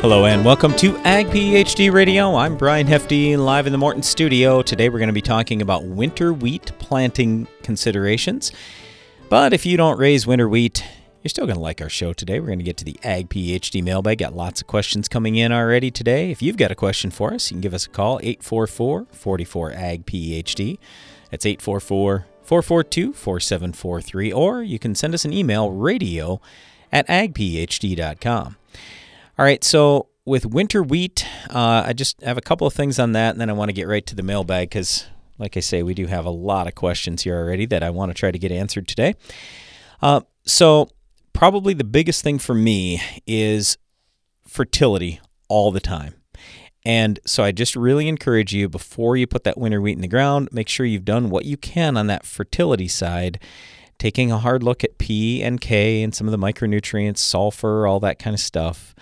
Hello and welcome to Ag PhD Radio. I'm Brian Hefty, live in the Morton studio. Today we're going to be talking about winter wheat planting considerations. But if you don't raise winter wheat, you're still going to like our show today. We're going to get to the Ag PhD mailbag. Got lots of questions coming in already today. If you've got a question for us, you can give us a call 844 44 Ag PhD. That's 844 442 4743. Or you can send us an email radio at agphd.com. All right, so with winter wheat, uh, I just have a couple of things on that, and then I want to get right to the mailbag because, like I say, we do have a lot of questions here already that I want to try to get answered today. Uh, so, probably the biggest thing for me is fertility all the time. And so I just really encourage you before you put that winter wheat in the ground, make sure you've done what you can on that fertility side taking a hard look at P and K and some of the micronutrients, sulfur, all that kind of stuff.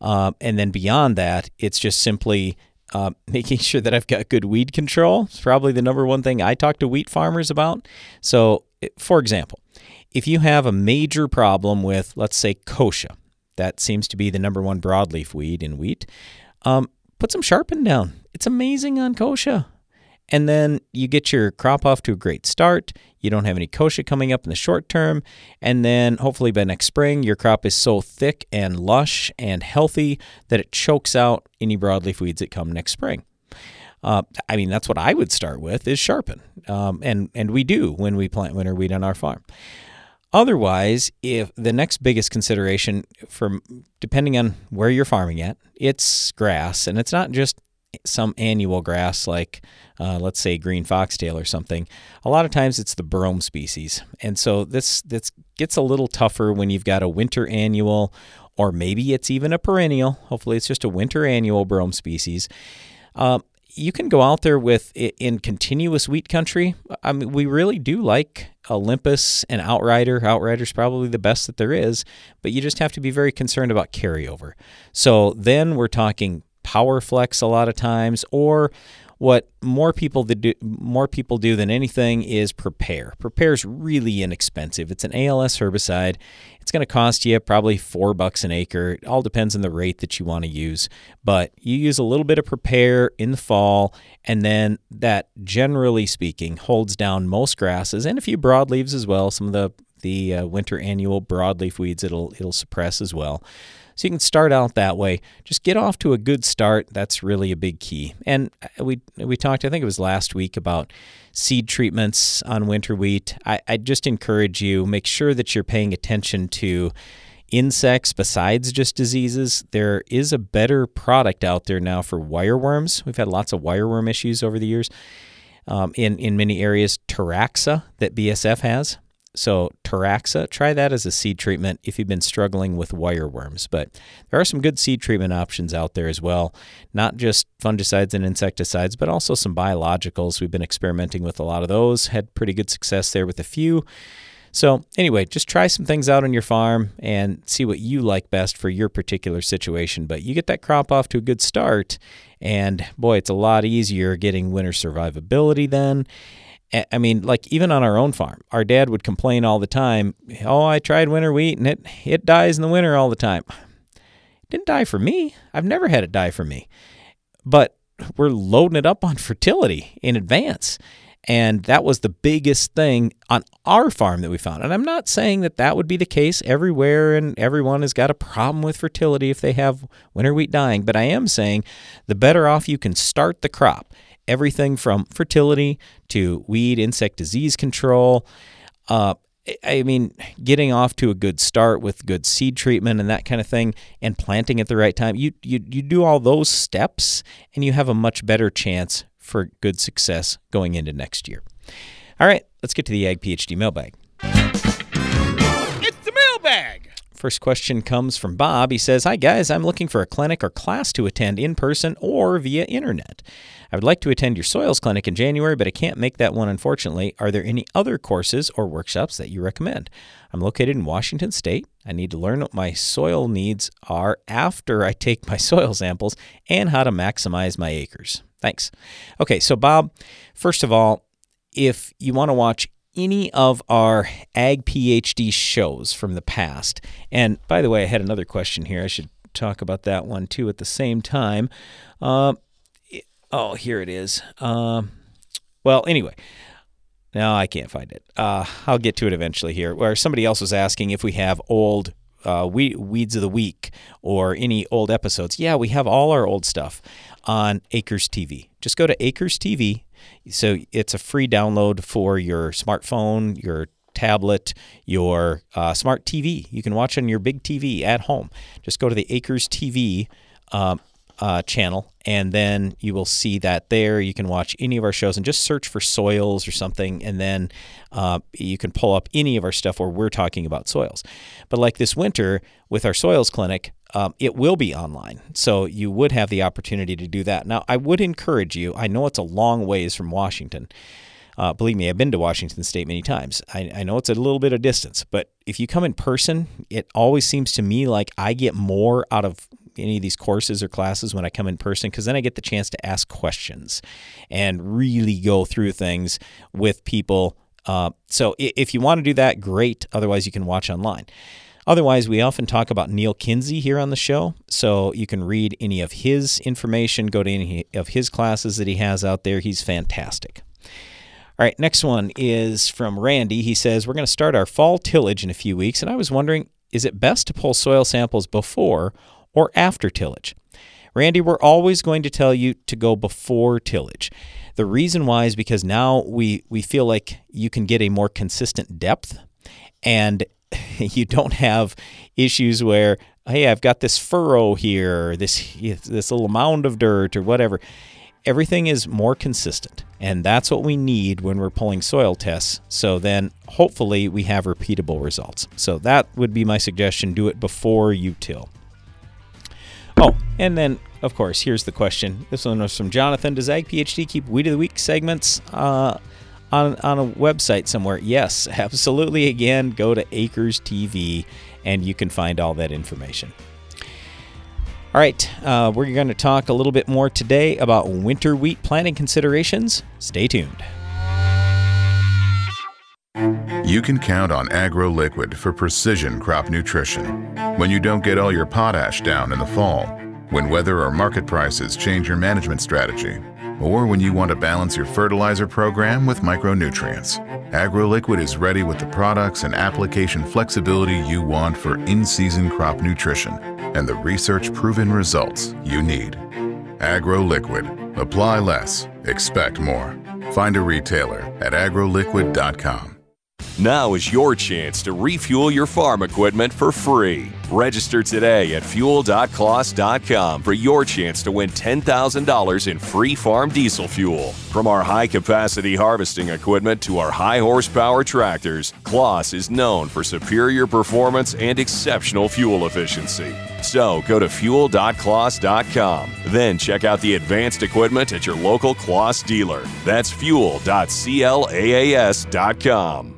Um, and then beyond that, it's just simply uh, making sure that I've got good weed control. It's probably the number one thing I talk to wheat farmers about. So, for example, if you have a major problem with, let's say, kochia, that seems to be the number one broadleaf weed in wheat, um, put some sharpen down. It's amazing on kochia and then you get your crop off to a great start. You don't have any kochia coming up in the short term, and then hopefully by next spring your crop is so thick and lush and healthy that it chokes out any broadleaf weeds that come next spring. Uh, I mean, that's what I would start with is sharpen, um, and and we do when we plant winter wheat on our farm. Otherwise, if the next biggest consideration for depending on where you're farming at, it's grass, and it's not just some annual grass like uh, let's say green foxtail or something a lot of times it's the brome species. And so this this gets a little tougher when you've got a winter annual or maybe it's even a perennial. Hopefully it's just a winter annual brome species. Uh, you can go out there with in continuous wheat country. I mean we really do like olympus and outrider. Outrider's probably the best that there is but you just have to be very concerned about carryover. So then we're talking PowerFlex a lot of times, or what more people do more people do than anything is prepare. Prepare is really inexpensive. It's an ALS herbicide. It's going to cost you probably four bucks an acre. It all depends on the rate that you want to use. But you use a little bit of prepare in the fall, and then that, generally speaking, holds down most grasses and a few broadleaves as well. Some of the the uh, winter annual broadleaf weeds it'll it'll suppress as well. So you can start out that way. Just get off to a good start. That's really a big key. And uh, we we talked, I think it was last week, about seed treatments on winter wheat. I, I just encourage you make sure that you're paying attention to insects besides just diseases. There is a better product out there now for wireworms. We've had lots of wireworm issues over the years. Um, in in many areas, Teraxxa that BASF has. So, Teraxxa, try that as a seed treatment if you've been struggling with wireworms. But there are some good seed treatment options out there as well, not just fungicides and insecticides, but also some biologicals. We've been experimenting with a lot of those, had pretty good success there with a few. So, anyway, just try some things out on your farm and see what you like best for your particular situation. But you get that crop off to a good start, and boy, it's a lot easier getting winter survivability then I mean, like even on our own farm, our dad would complain all the time. Oh, I tried winter wheat and it it dies in the winter all the time. It didn't die for me. I've never had it die for me. But we're loading it up on fertility in advance. And that was the biggest thing on our farm that we found. And I'm not saying that that would be the case everywhere and everyone has got a problem with fertility if they have winter wheat dying. But I am saying the better off you can start the crop everything from fertility to weed, insect disease control. Uh, I mean, getting off to a good start with good seed treatment and that kind of thing, and planting at the right time. You you you do all those steps, and you have a much better chance for good success going into next year. All right, let's get to the Ag PhD mailbag. It's the mailbag. First question comes from Bob. He says, Hi guys, I'm looking for a clinic or class to attend in person or via internet. I would like to attend your soils clinic in January, but I can't make that one unfortunately. Are there any other courses or workshops that you recommend? I'm located in Washington State. I need to learn what my soil needs are after I take my soil samples and how to maximize my acres. Thanks. Okay, so Bob, first of all, if you want to watch any of our Ag PhD shows from the past. And by the way, I had another question here. I should talk about that one too at the same time. Uh, oh, here it is. Um, well, anyway. No, I can't find it. Uh, I'll get to it eventually here. Where somebody else was asking if we have old uh, we, Weeds of the Week or any old episodes. Yeah, we have all our old stuff on Acres TV. Just go to Acres TV. So it's a free download for your smartphone, your tablet, your uh, smart TV. You can watch on your big TV at home. Just go to the Acres TV um, uh, channel, and then you will see that there. You can watch any of our shows and just search for soils or something, and then uh, you can pull up any of our stuff where we're talking about soils. But like this winter with our soils clinic, um, it will be online. So you would have the opportunity to do that. Now, I would encourage you, I know it's a long ways from Washington. Uh, believe me, I've been to Washington State many times. I, I, know it's a little bit of distance, but if you come in person, it always seems to me like I get more out of any of these courses or classes when I come in person because then I get the chance to ask questions and really go through things with people. Uh, so if you want to do that, great. Otherwise, you can watch online. Otherwise, we often talk about Neal Kinsey here on the show. So you can read any of his information, go to any of his classes that he has out there. He's fantastic. All right, next one is from Randy. He says, We're going to start our fall tillage in a few weeks. And I was wondering, is it best to pull soil samples before or after tillage. Randy, we're always going to tell you to go before tillage. The reason why is because now we, we feel like you can get a more consistent depth and you don't have issues where, hey, I've got this furrow here, this, this little mound of dirt or whatever. Everything is more consistent. And that's what we need when we're pulling soil tests. So then hopefully we have repeatable results. So that would be my suggestion. Do it before you till. Oh, and then, of course, here's the question. This one was from Jonathan. Does Ag PhD keep Weed of the Week segments uh, on, on a website somewhere? Yes, absolutely. Again, go to Acres TV and you can find all that information. All right, uh, we're going to talk a little bit more today about winter wheat planting considerations. Stay tuned. You can count on AgroLiquid for precision crop nutrition. When you don't get all your potash down in the fall, when weather or market prices change your management strategy, or when you want to balance your fertilizer program with micronutrients. AgroLiquid is ready with the products and application flexibility you want for in-season crop nutrition and the research-proven results you need. AgroLiquid. Apply less, expect more. Find a retailer at agroliquid.com. Now is your chance to refuel your farm equipment for free. Register today at fuel.claas.com for your chance to win $10,000 in free farm diesel fuel. From our high capacity harvesting equipment to our high horsepower tractors, Claas is known for superior performance and exceptional fuel efficiency. So go to fuel.claas.com. Then check out the advanced equipment at your local Claas dealer. That's fuel.claas.com.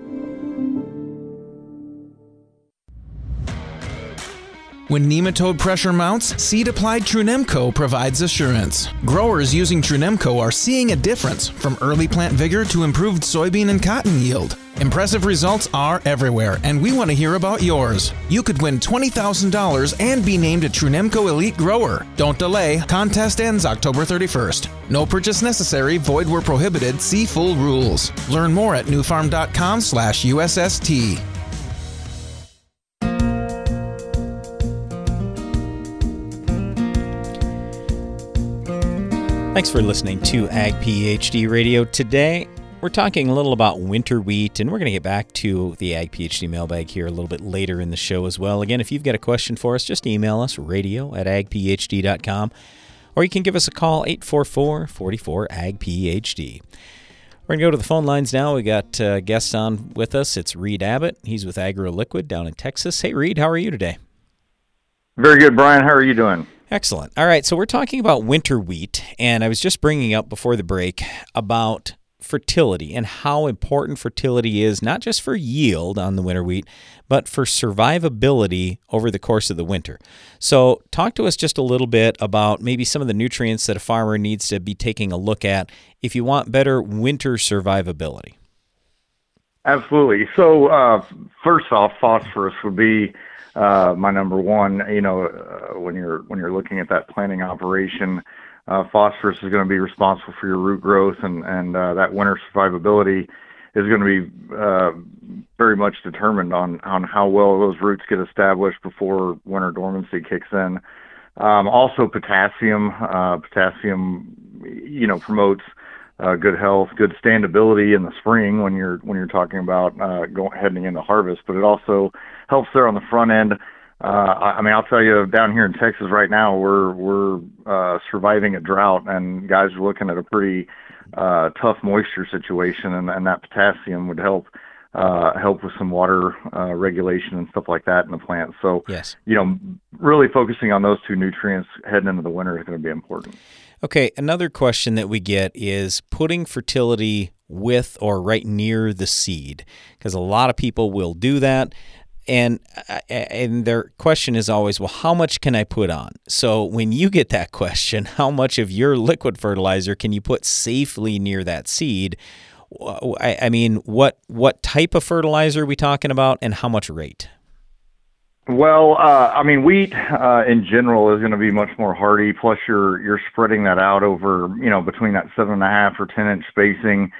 When nematode pressure mounts, seed applied Trunemco provides assurance. Growers using Trunemco are seeing a difference from early plant vigor to improved soybean and cotton yield. Impressive results are everywhere, and we want to hear about yours. You could win $20,000 and be named a Trunemco Elite Grower. Don't delay, contest ends October 31st. No purchase necessary, void where prohibited, see full rules. Learn more at nufarm.com slash USST. Thanks for listening to Ag PhD Radio. Today, we're talking a little about winter wheat, and we're going to get back to the Ag PhD mailbag here a little bit later in the show as well. Again, if you've got a question for us, just email us radio at agphd.com, or you can give us a call 844 44 Ag PhD. We're going to go to the phone lines now. We got uh, guests on with us. It's Reed Abbott. He's with AgroLiquid down in Texas. Hey, Reed, how are you today? Very good, Brian. How are you doing? Excellent. All right, so we're talking about winter wheat, and I was just bringing up before the break about fertility and how important fertility is, not just for yield on the winter wheat, but for survivability over the course of the winter. So, talk to us just a little bit about maybe some of the nutrients that a farmer needs to be taking a look at if you want better winter survivability. Absolutely. So, uh, first off, phosphorus would be uh, my number one. You know, uh, when you're when you're looking at that planting operation, uh, phosphorus is going to be responsible for your root growth, and and uh, that winter survivability is going to be uh, very much determined on on how well those roots get established before winter dormancy kicks in. Um, also, potassium. Uh, potassium, you know, promotes uh, good health, good standability in the spring when you're when you're talking about uh, going heading into harvest. But it also helps there on the front end. Uh, I, mean, I'll tell you, down here in Texas right now, we're we're uh, surviving a drought, and guys are looking at a pretty uh, tough moisture situation, and, and that potassium would help uh, help with some water uh, regulation and stuff like that in the plant. So, yes. you know, really focusing on those two nutrients heading into the winter is going to be important. Okay, another question that we get is putting fertility with or right near the seed because a lot of people will do that and uh, and their question is always well how much can i put on? So when you get that question how much of your liquid fertilizer can you put safely near that seed? I, I mean what what type of fertilizer are we talking about and how much rate? Well, uh, I mean, wheat uh, in general is going to be much more hardy. Plus, you're you're spreading that out over you know between that seven and a half or ten inch spacing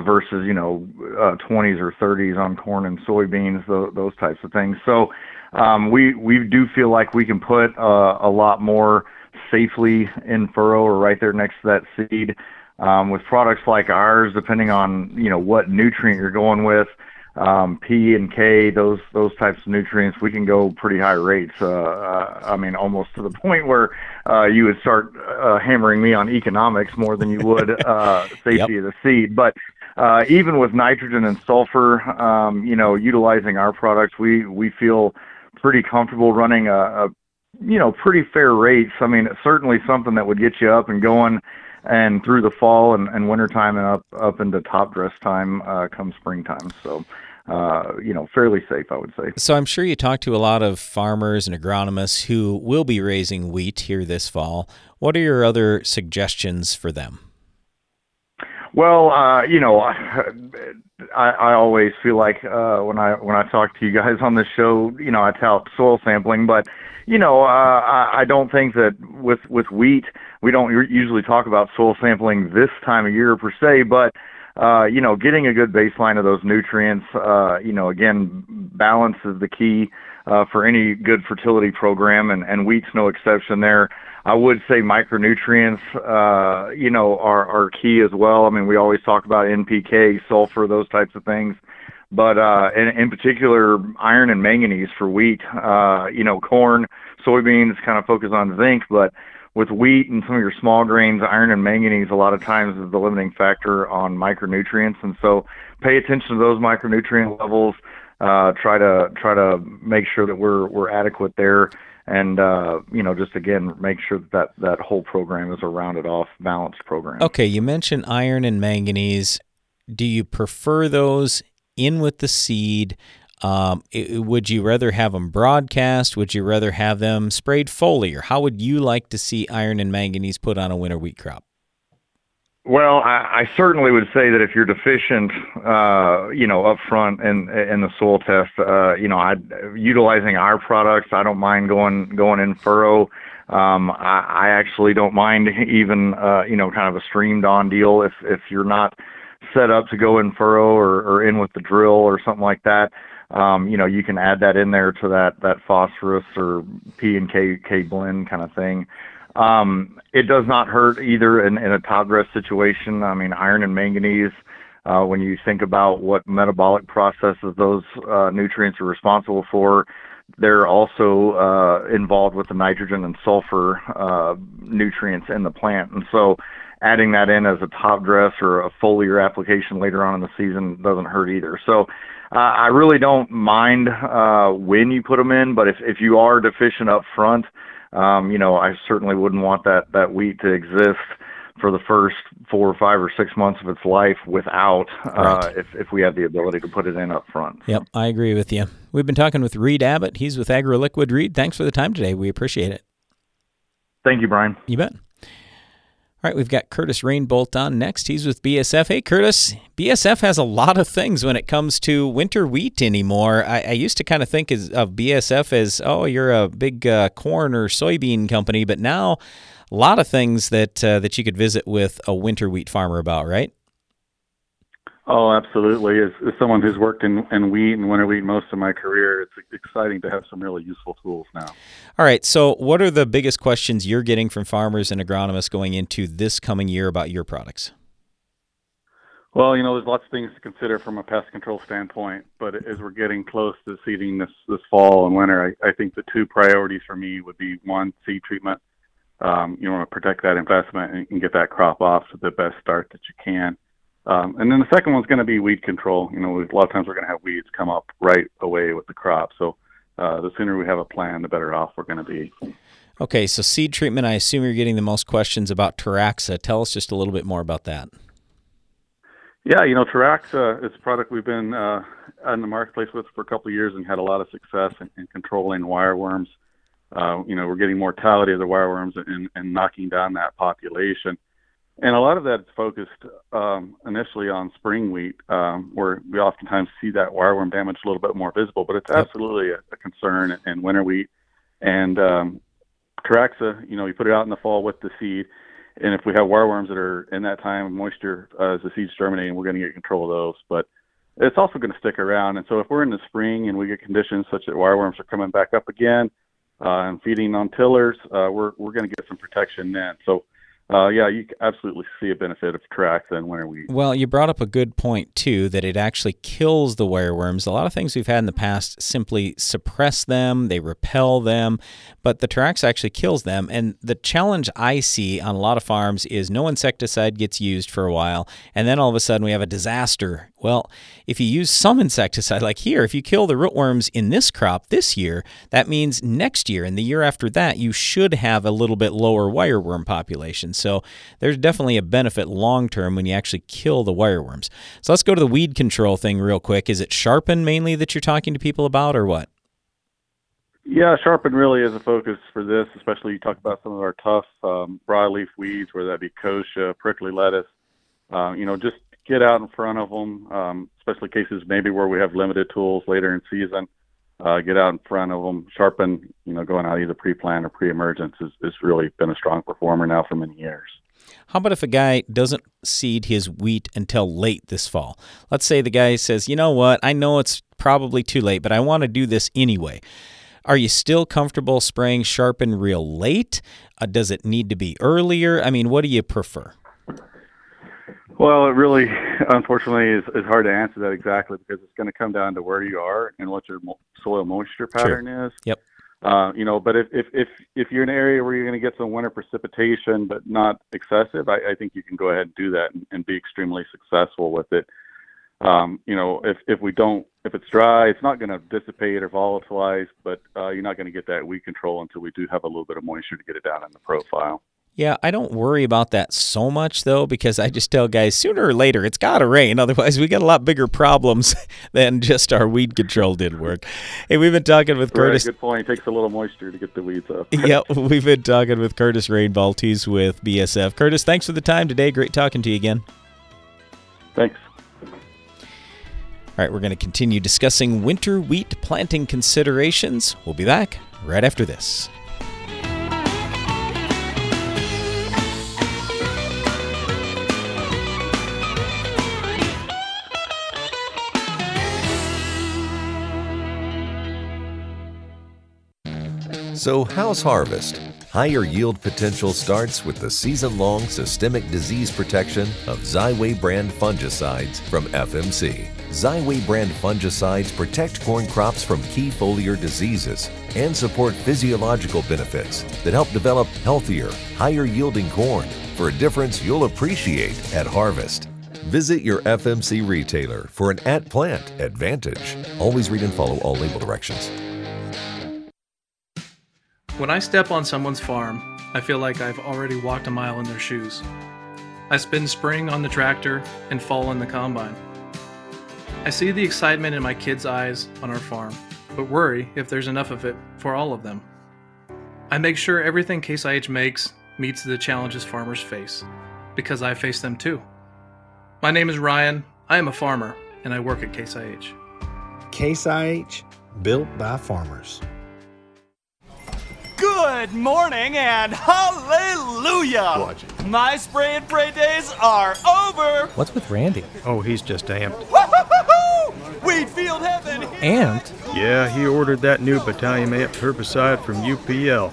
versus you know uh, 20s or 30s on corn and soybeans, those, those types of things. So um, we we do feel like we can put uh, a lot more safely in furrow or right there next to that seed. Um, with products like ours, depending on you know what nutrient you're going with um, P and K, those those types of nutrients, we can go pretty high rates. Uh, uh, I mean, almost to the point where uh, you would start uh, hammering me on economics more than you would uh, safety yep. of the seed. But uh, even with nitrogen and sulfur, um, you know, utilizing our products, we we feel pretty comfortable running a, a you know pretty fair rates. I mean, it's certainly something that would get you up and going and through the fall and, and winter time and up up into top dress time uh, come springtime. So. Uh, you know, fairly safe, I would say. So I'm sure you talk to a lot of farmers and agronomists who will be raising wheat here this fall. What are your other suggestions for them? Well, uh, you know, I, I always feel like uh, when I when I talk to you guys on the show, you know, I tout soil sampling, but you know, uh, I, I don't think that with with wheat we don't usually talk about soil sampling this time of year per se, but uh, you know, getting a good baseline of those nutrients, uh, you know, again, balance is the key uh, for any good fertility program, and, and wheat's no exception there. I would say micronutrients, uh, you know, are, are key as well. I mean, we always talk about NPK, sulfur, those types of things. But uh, in, in particular, iron and manganese for wheat. Uh, you know, corn, soybeans kind of focus on zinc, but with wheat and some of your small grains, iron and manganese a lot of times is the limiting factor on micronutrients, and so pay attention to those micronutrient levels. Uh, try to try to make sure that we're we're adequate there, and uh, you know just again make sure that, that that whole program is a rounded off, balanced program. Okay, you mentioned iron and manganese. Do you prefer those in with the seed? Um, it, would you rather have them broadcast? Would you rather have them sprayed foliar? How would you like to see iron and manganese put on a winter wheat crop? Well, I, I certainly would say that if you're deficient, uh, you know, up front in in the soil test, uh, you know, I utilizing our products, I don't mind going going in furrow. Um, I, I actually don't mind even, uh, you know, kind of a streamed on deal if if you're not set up to go in furrow or, or in with the drill or something like that um, you know, you can add that in there to that that phosphorus or P and K K blend kind of thing. Um, it does not hurt either in, in a top dress situation. I mean, iron and manganese. Uh, when you think about what metabolic processes those uh, nutrients are responsible for, they're also uh, involved with the nitrogen and sulfur uh, nutrients in the plant. And so adding that in as a top dress or a foliar application later on in the season doesn't hurt either. So uh, I really don't mind uh, when you put them in, but if if you are deficient up front, Um, you know, I certainly wouldn't want that that wheat to exist for the first four or five or six months of its life without uh, Right. if if we have the ability to put it in up front. Yep, I agree with you. We've been talking with Reed Abbott. He's with AgroLiquid. Reed, thanks for the time today. We appreciate it. Thank you, Brian. You bet. All right, we've got Curtis Rainbolt on next. He's with BASF. Hey, Curtis, BASF has a lot of things when it comes to winter wheat anymore. I, I used to kind of think as, of BASF as, oh, you're a big uh, corn or soybean company, but now a lot of things that uh, that you could visit with a winter wheat farmer about, right? Oh, absolutely. As, as someone who's worked in, in wheat and winter wheat most of my career, it's exciting to have some really useful tools now. All right, so what are the biggest questions you're getting from farmers and agronomists going into this coming year about your products? Well, you know, there's lots of things to consider from a pest control standpoint, but as we're getting close to seeding this, this fall and winter, I, I think the two priorities for me would be one, seed treatment. Um, you want to protect that investment and, and get that crop off to the best start that you can. Um, and then the second one's going to be weed control. You know, a lot of times we're going to have weeds come up right away with the crop. So uh, the sooner we have a plan, the better off we're going to be. Okay, so seed treatment, I assume you're getting the most questions about Teraxxa. Tell us just a little bit more about that. Yeah, you know, Teraxxa is a product we've been uh, in the marketplace with for a couple of years and had a lot of success in, in controlling wireworms. Uh, you know, we're getting mortality of the wireworms and, and knocking down that population. And a lot of that is focused um, initially on spring wheat, um, where we oftentimes see that wireworm damage a little bit more visible, but it's absolutely a, a concern in winter wheat. And um, Teraxxa, you know, you put it out in the fall with the seed, and if we have wireworms that are in that time of moisture uh, as the seeds germinating, we're going to get control of those. But it's also going to stick around. And so if we're in the spring and we get conditions such that wireworms are coming back up again uh, and feeding on tillers, uh, we're we're going to get some protection then. So. Uh, yeah, you absolutely see a benefit of Teraxxa in winter wheat. Well, you brought up a good point, too, that it actually kills the wireworms. A lot of things we've had in the past simply suppress them, they repel them, but the Trax actually kills them. And the challenge I see on a lot of farms is no insecticide gets used for a while, and then all of a sudden we have a disaster. Well, if you use some insecticide, like here, if you kill the rootworms in this crop this year, that means next year and the year after that, you should have a little bit lower wireworm population. So there's definitely a benefit long term when you actually kill the wireworms. So let's go to the weed control thing real quick. Is it sharpen mainly that you're talking to people about, or what? Yeah, sharpen really is a focus for this, especially you talk about some of our tough um, broadleaf weeds, whether that be kochia, prickly lettuce. Uh, you know, just get out in front of them, um, especially cases maybe where we have limited tools later in season. Uh, get out in front of them, sharpen. You know, going out either pre-plant or pre-emergence has, has really been a strong performer now for many years. How about if a guy doesn't seed his wheat until late this fall? Let's say the guy says, you know what, I know it's probably too late, but I want to do this anyway. Are you still comfortable spraying sharpen real late? Uh, does it need to be earlier? I mean, what do you prefer? Well, it really, unfortunately, is, is hard to answer that exactly because it's going to come down to where you are and what your soil moisture pattern is. Yep. Uh, you know, but if, if if if you're in an area where you're going to get some winter precipitation, but not excessive, I, I think you can go ahead and do that and, and be extremely successful with it. Um, you know, if if we don't, if it's dry, it's not going to dissipate or volatilize, but uh, you're not going to get that weed control until we do have a little bit of moisture to get it down in the profile. Yeah, I don't worry about that so much though, because I just tell guys sooner or later it's got to rain. Otherwise, we got a lot bigger problems than just our weed control did work. Hey, we've been talking with Right, Curtis. good point. It takes a little moisture to get the weeds up. yeah, we've been talking with Curtis Rainbolt. He's with BASF. Curtis, thanks for the time today. Great talking to you again. Thanks. All right, we're going to continue discussing winter wheat planting considerations. We'll be back right after this. So, how's harvest? Higher yield potential starts with the season long systemic disease protection of Xyway brand fungicides from FMC. Xyway brand fungicides protect corn crops from key foliar diseases and support physiological benefits that help develop healthier, higher yielding corn for a difference you'll appreciate at harvest. Visit your FMC retailer for an at plant advantage. Always read and follow all label directions. When I step on someone's farm, I feel like I've already walked a mile in their shoes. I spend spring on the tractor and fall in the combine. I see the excitement in my kids' eyes on our farm, but worry if there's enough of it for all of them. I make sure everything Case IH makes meets the challenges farmers face, because I face them too. My name is Ryan, I am a farmer, and I work at Case IH. Case IH, built by farmers. Good morning and hallelujah! Watch it. My spray and pray days are over! What's with Randy? Oh, he's just amped. Wheat field heaven! Amped? Yeah, he ordered that new Battalion Amped herbicide from UPL.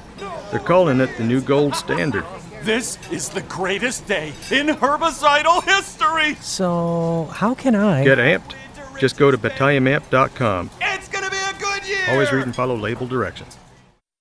They're calling it the new gold standard. This is the greatest day in herbicidal history! So, how can I get amped? Just go to battalionamp.com. It's gonna be a good year! Always read and follow label directions.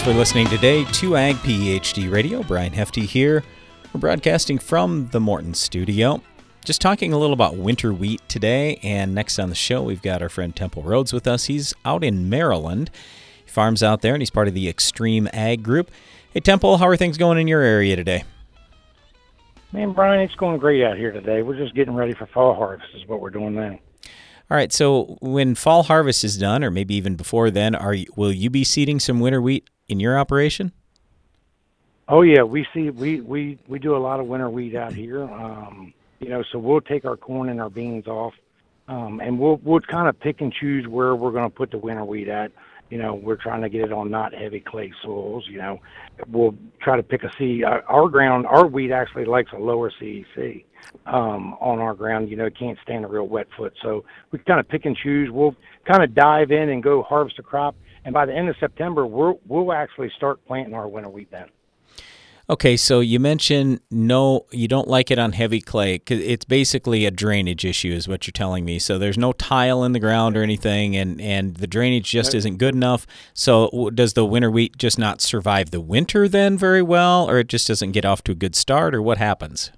Thanks for listening today to Ag PhD Radio. Brian Hefty here. We're broadcasting from the Morton studio. Just talking a little about winter wheat today. And next on the show, we've got our friend Temple Rhodes with us. He's out in Maryland. He farms out there and he's part of the XtremeAg Group. Hey, Temple, how are things going in your area today? Man, Brian, it's going great out here today. We're just getting ready for fall harvest, is what we're doing now. All right. So when fall harvest is done, or maybe even before then, are you, will you be seeding some winter wheat in your operation? Oh yeah, we see we we we do a lot of winter wheat out here. Um, you know, so we'll take our corn and our beans off, um, and we'll we'll kind of pick and choose where we're going to put the winter wheat at. You know, we're trying to get it on not heavy clay soils. You know, we'll try to pick a seed. Our, our ground, our wheat actually likes a lower CEC um, on our ground. You know, it can't stand a real wet foot. So we kind of pick and choose. We'll kind of dive in and go harvest a crop. And by the end of September, we'll we'll actually start planting our winter wheat then. Okay, so you mentioned no, you don't like it on heavy clay. Cause it's basically a drainage issue, is what you're telling me. So there's no tile in the ground or anything, and and the drainage just isn't good enough. So does the winter wheat just not survive the winter then very well, or it just doesn't get off to a good start, or what happens?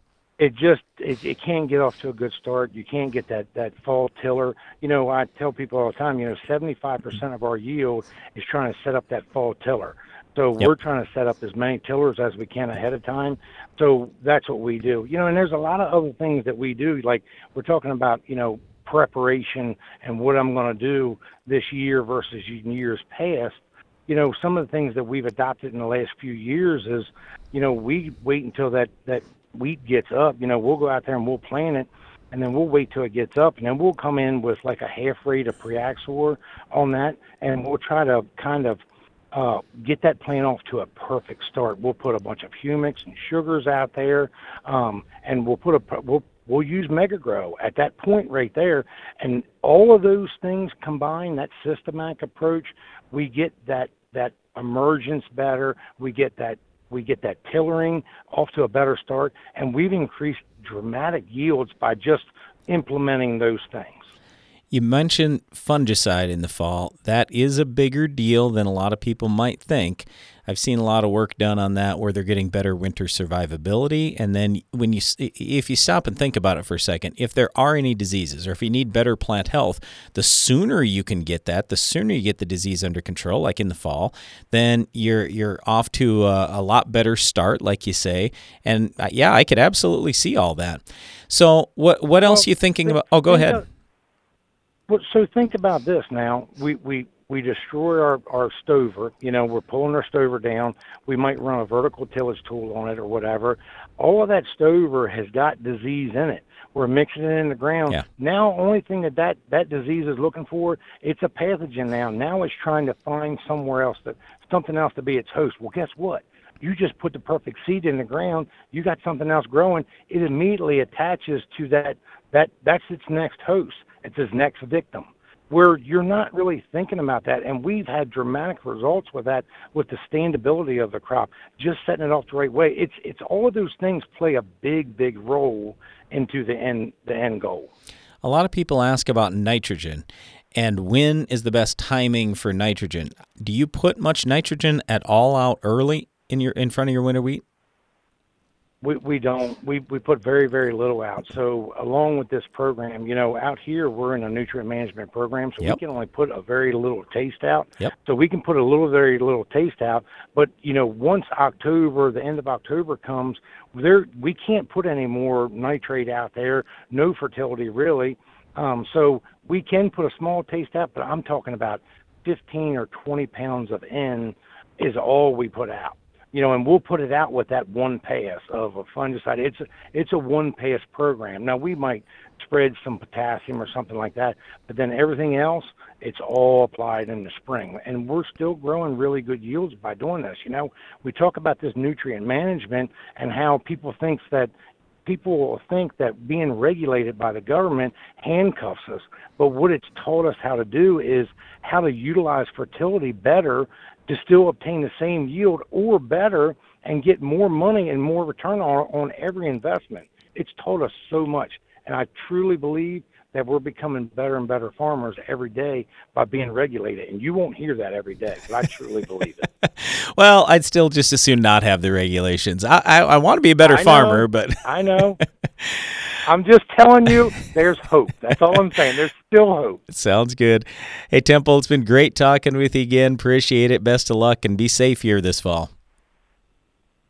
It just it, it can't get off to a good start. You can't get that that fall tiller. You know, I tell people all the time. You know, 75% of our yield is trying to set up that fall tiller. So yep. we're trying to set up as many tillers as we can ahead of time. So that's what we do. You know, and there's a lot of other things that we do. Like we're talking about, you know, preparation and what I'm going to do this year versus years past. You know, some of the things that we've adopted in the last few years is, you know, we wait until that that wheat gets up. You know, we'll go out there and we'll plant it and then we'll wait till it gets up, and then we'll come in with like a half rate of Priaxor on that, and we'll try to kind of uh, get that plant off to a perfect start. We'll put a bunch of humics and sugars out there, um, and we'll put a we'll we'll use MegaGrow at that point right there, and all of those things combined, that systematic approach, we get that that emergence better. We get that we get that tillering off to a better start, and we've increased dramatic yields by just implementing those things. You mentioned fungicide in the fall. That is a bigger deal than a lot of people might think. I've seen a lot of work done on that where they're getting better winter survivability. And then when you, if you stop and think about it for a second, if there are any diseases or if you need better plant health, the sooner you can get that, the sooner you get the disease under control, like in the fall, then you're you're off to a, a lot better start, like you say. And uh, yeah, I could absolutely see all that. So what what else well, are you thinking about? Oh, go ahead. Well, so think about this now. We we we destroy our our stover. You know, we're pulling our stover down. We might run a vertical tillage tool on it or whatever. All of that stover has got disease in it. We're mixing it in the ground. Yeah. Now, only thing that, that that disease is looking for, it's a pathogen now. Now it's trying to find somewhere else that something else to be its host. Well, guess what? You just put the perfect seed in the ground. You got something else growing. It immediately attaches to that. That that's its next host it's his next victim. Where you're not really thinking about that, and we've had dramatic results with that, with the standability of the crop, just setting it off the right way. It's it's all of those things play a big big role into the end the end goal. A lot of people ask about nitrogen, and when is the best timing for nitrogen? Do you put much nitrogen at all out early in your in front of your winter wheat? We, we don't we, we put very very little out so along with this program you know out here we're in a nutrient management program so yep. we can only put a very little taste out yep. so we can put a little very little taste out but you know once october the end of october comes there we can't put any more nitrate out there no fertility really um, so we can put a small taste out but i'm talking about 15 or 20 pounds of n is all we put out you know, and we'll put it out with that one pass of a fungicide. It's a, it's a one pass program. Now we might spread some potassium or something like that, but then everything else, it's all applied in the spring, and we're still growing really good yields by doing this. You know, we talk about this nutrient management and how people thinks that people think that being regulated by the government handcuffs us. But what it's taught us how to do is how to utilize fertility better to still obtain the same yield or better and get more money and more return on, on every investment. It's taught us so much. And I truly believe that we're becoming better and better farmers every day by being regulated. And you won't hear that every day, but I truly believe it. well, I'd still just as soon not have the regulations. I, I, I want to be a better I farmer, know, but I know. I'm just telling you, there's hope. That's all I'm saying. There's still hope. Sounds good. Hey, Temple, it's been great talking with you again. Appreciate it. Best of luck and be safe here this fall.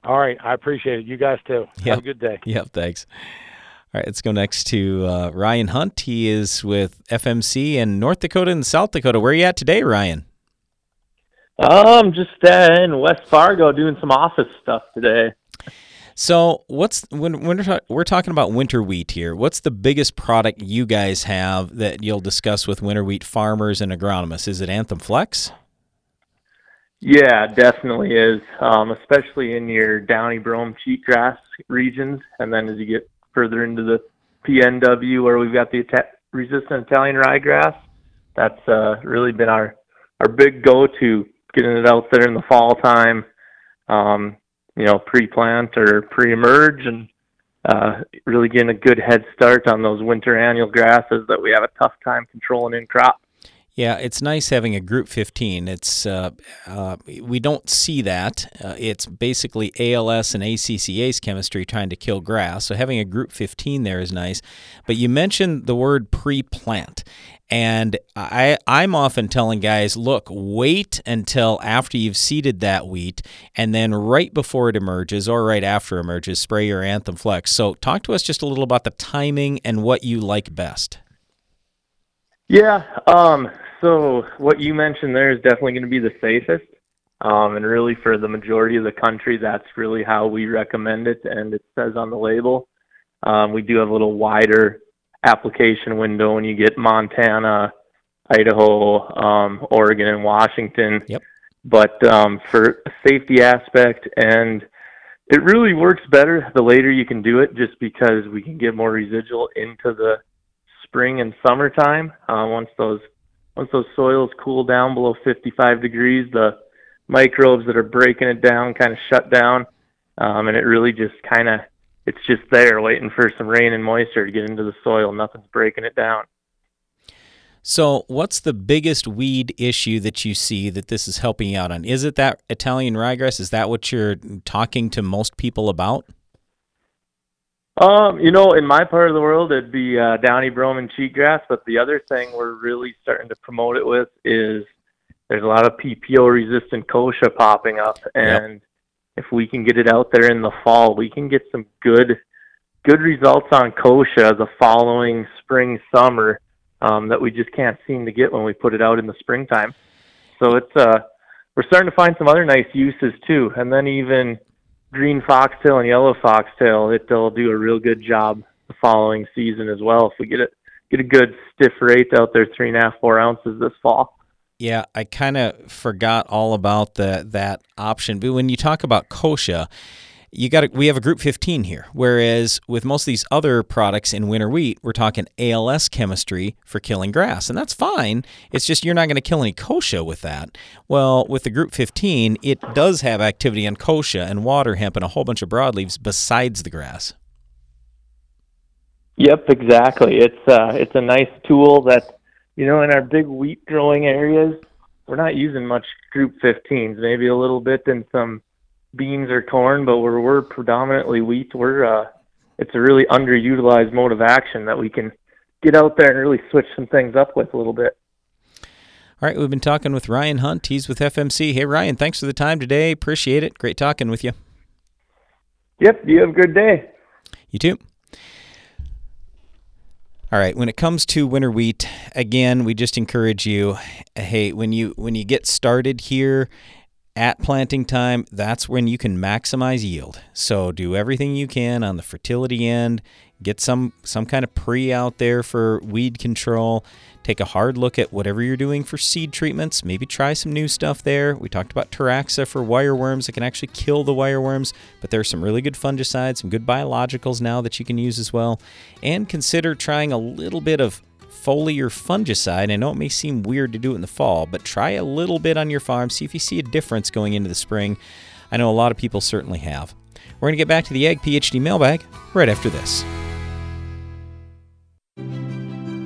All right. I appreciate it. You guys too. Yep. Have a good day. Yep. Thanks. All right, let's go next to uh, Ryan Hunt. He is with FMC in North Dakota and South Dakota. Where are you at today, Ryan? I'm um, just uh, in West Fargo doing some office stuff today. So, what's when, when we're, we're talking about winter wheat here? What's the biggest product you guys have that you'll discuss with winter wheat farmers and agronomists? Is it Anthem Flex? Yeah, definitely is, um, especially in your downy brome cheatgrass regions, and then as you get further into the PNW where we've got the resistant Italian ryegrass, that's uh, really been our our big go-to, getting it out there in the fall time. Um, you know, pre-plant or pre-emerge and uh, really getting a good head start on those winter annual grasses that we have a tough time controlling in crop. Yeah, it's nice having a group 15. It's uh, uh, we don't see that. Uh, it's basically ALS and ACCase chemistry trying to kill grass. So having a group 15 there is nice. But you mentioned the word pre-plant, and I, I'm often telling guys, look, wait until after you've seeded that wheat, and then right before it emerges or right after emerges, spray your Anthem Flex. So, talk to us just a little about the timing and what you like best. Yeah. Um, so, what you mentioned there is definitely going to be the safest. Um, and really, for the majority of the country, that's really how we recommend it. And it says on the label, um, we do have a little wider application window when you get Montana, Idaho, um, Oregon, and Washington. Yep. But um, for safety aspect, and it really works better the later you can do it, just because we can get more residual into the spring and summertime. Uh, once those once those soils cool down below 55 degrees, the microbes that are breaking it down kind of shut down, um, and it really just kind of it's just there waiting for some rain and moisture to get into the soil. Nothing's breaking it down. So, what's the biggest weed issue that you see that this is helping you out on? Is it that Italian ryegrass? Is that what you're talking to most people about? Um, you know, in my part of the world, it'd be uh, downy brome and cheatgrass. But the other thing we're really starting to promote it with is there's a lot of PPO resistant kochia popping up, and yep. If we can get it out there in the fall, we can get some good good results on kochia the following spring summer um, that we just can't seem to get when we put it out in the springtime. So it's uh, we're starting to find some other nice uses too, and then even green foxtail and yellow foxtail, it'll do a real good job the following season as well if we get it get a good stiff rate out there, three and a half, four ounces this fall. Yeah, I kind of forgot all about the that option. But when you talk about kochia, you got we have a group 15 here. Whereas with most of these other products in winter wheat we're talking ALS chemistry for killing grass and that's fine. It's just you're not going to kill any kochia with that. Well with the group 15 it does have activity on kochia and water hemp and a whole bunch of broadleaves besides the grass. Yep exactly. It's uh it's a nice tool that you know in our big wheat growing areas we're not using much group 15s maybe a little bit in some beans or corn, but we're we're predominantly wheat. We're uh, it's a really underutilized mode of action that we can get out there and really switch some things up with a little bit. All right, we've been talking with Ryan Hunt. He's with FMC. Hey, Ryan, thanks for the time today. Appreciate it. Great talking with you. Yep, you have a good day. You too. All right, when it comes to winter wheat, again, we just encourage you, hey, when you when you get started here at planting time, that's when you can maximize yield. So do everything you can on the fertility end, get some some kind of pre out there for weed control. Take a hard look at whatever you're doing for seed treatments. Maybe try some new stuff there. We talked about Teraxxa for wireworms that can actually kill the wireworms, but there's some really good fungicides, some good biologicals now that you can use as well. And consider trying a little bit of foliar fungicide. I know it may seem weird to do it in the fall, but try a little bit on your farm, see if you see a difference going into the spring. I know a lot of people certainly have. We're going to get back to the Ag PhD mailbag right after this.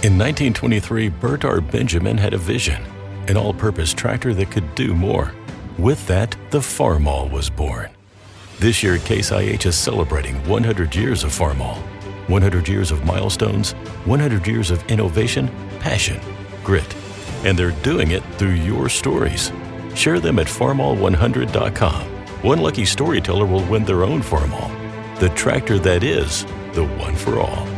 In 1923, Bert R. Benjamin had a vision an all purpose tractor that could do more. With that, the Farmall was born. This year, Case IH is celebrating 100 years of Farmall 100 years of milestones, 100 years of innovation, passion, grit. And they're doing it through your stories. Share them at farmall100.com. One lucky storyteller will win their own Farmall, the tractor that is the one for all.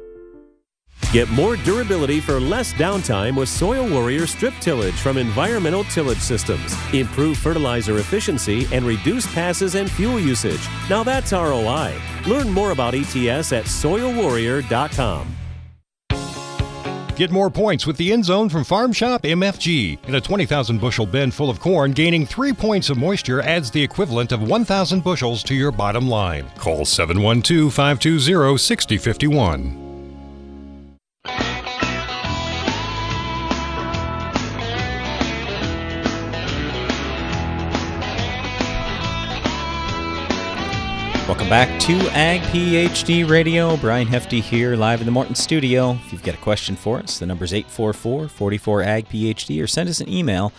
Get more durability for less downtime with Soil Warrior strip tillage from Environmental Tillage Systems. Improve fertilizer efficiency and reduce passes and fuel usage. Now that's ROI. Learn more about ETS at soilwarrior.com. Get more points with the end zone from Farm Shop MFG. In a 20,000 bushel bin full of corn, gaining three points of moisture adds the equivalent of 1,000 bushels to your bottom line. Call 712 520 6051. Welcome back to Ag PhD Radio. Brian Hefty here, live in the Morton studio. If you've got a question for us, the number's 844 44 Ag PhD or send us an email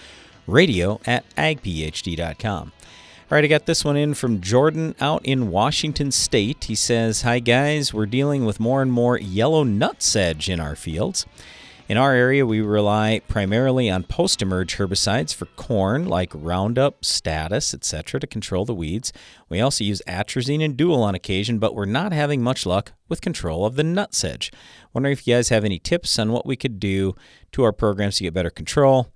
radio at agphd.com. All right, I got this one in from Jordan out in Washington State. He says, Hi guys, we're dealing with more and more yellow nutsedge in our fields. In our area, we rely primarily on post emerge herbicides for corn like Roundup, Status, etc. to control the weeds. We also use atrazine and dual on occasion, but we're not having much luck with control of the nutsedge. Wondering if you guys have any tips on what we could do to our programs to get better control.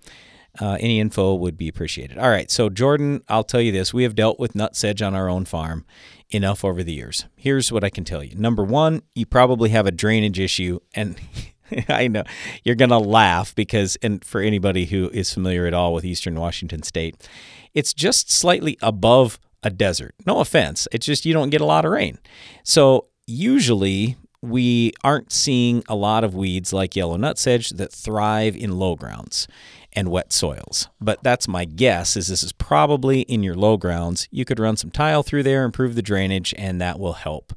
Uh, any info would be appreciated. All right, so Jordan, I'll tell you this: we have dealt with nutsedge on our own farm enough over the years. Here's what I can tell you: number one, you probably have a drainage issue, and I know you're going to laugh because, and for anybody who is familiar at all with Eastern Washington State, it's just slightly above a desert. No offense, it's just you don't get a lot of rain. So usually we aren't seeing a lot of weeds like yellow nutsedge that thrive in low grounds and wet soils. But that's my guess is this is probably in your low grounds. You could run some tile through there, improve the drainage, and that will help.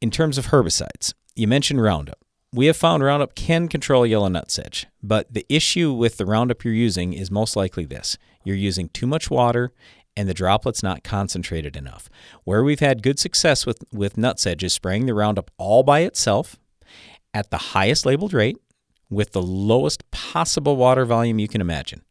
In terms of herbicides, you mentioned Roundup we have found Roundup can control yellow nutsedge, but the issue with the Roundup you're using is most likely this you're using too much water and the droplet's not concentrated enough. Where we've had good success with, with nutsedge is spraying the Roundup all by itself at the highest labeled rate with the lowest possible water volume you can imagine.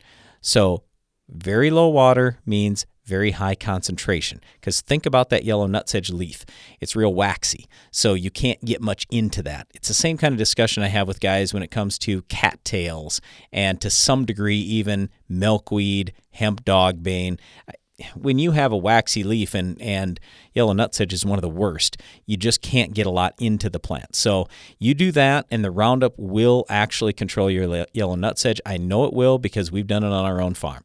So, very low water means very high concentration. Because think about that yellow nutsedge leaf. It's real waxy, so you can't get much into that. It's the same kind of discussion I have with guys when it comes to cattails and to some degree even milkweed, hemp dogbane. When you have a waxy leaf and, and yellow nutsedge is one of the worst, you just can't get a lot into the plant. So you do that, and the Roundup will actually control your yellow nutsedge. I know it will because we've done it on our own farm.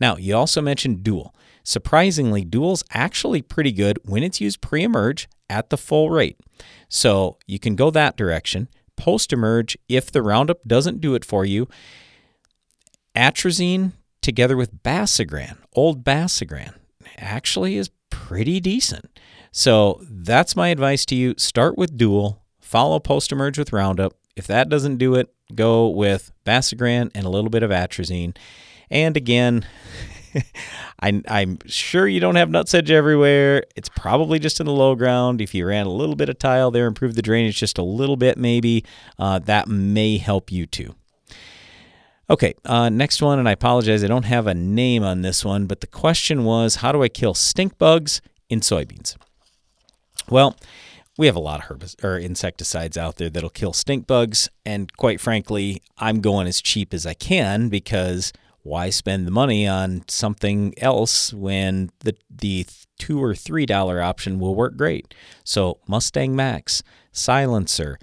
Now, you also mentioned dual. Surprisingly, Dual's actually pretty good when it's used pre emerge at the full rate. So you can go that direction. Post emerge, if the Roundup doesn't do it for you, atrazine together with Basagran, old Basagran, actually is pretty decent. So that's my advice to you. Start with Dual, follow post emerge with Roundup. If that doesn't do it, go with Basagran and a little bit of atrazine. And again, I, I'm sure you don't have nutsedge everywhere. It's probably just in the low ground. If you ran a little bit of tile there, improve the drainage just a little bit, maybe uh, that may help you too. Okay, uh, next one, and I apologize, I don't have a name on this one, but the question was how do I kill stink bugs in soybeans? Well, we have a lot of herbicides or insecticides out there that'll kill stink bugs, and quite frankly, I'm going as cheap as I can because why spend the money on something else when the the two or three dollar option will work great? So Mustang Max, Silencer,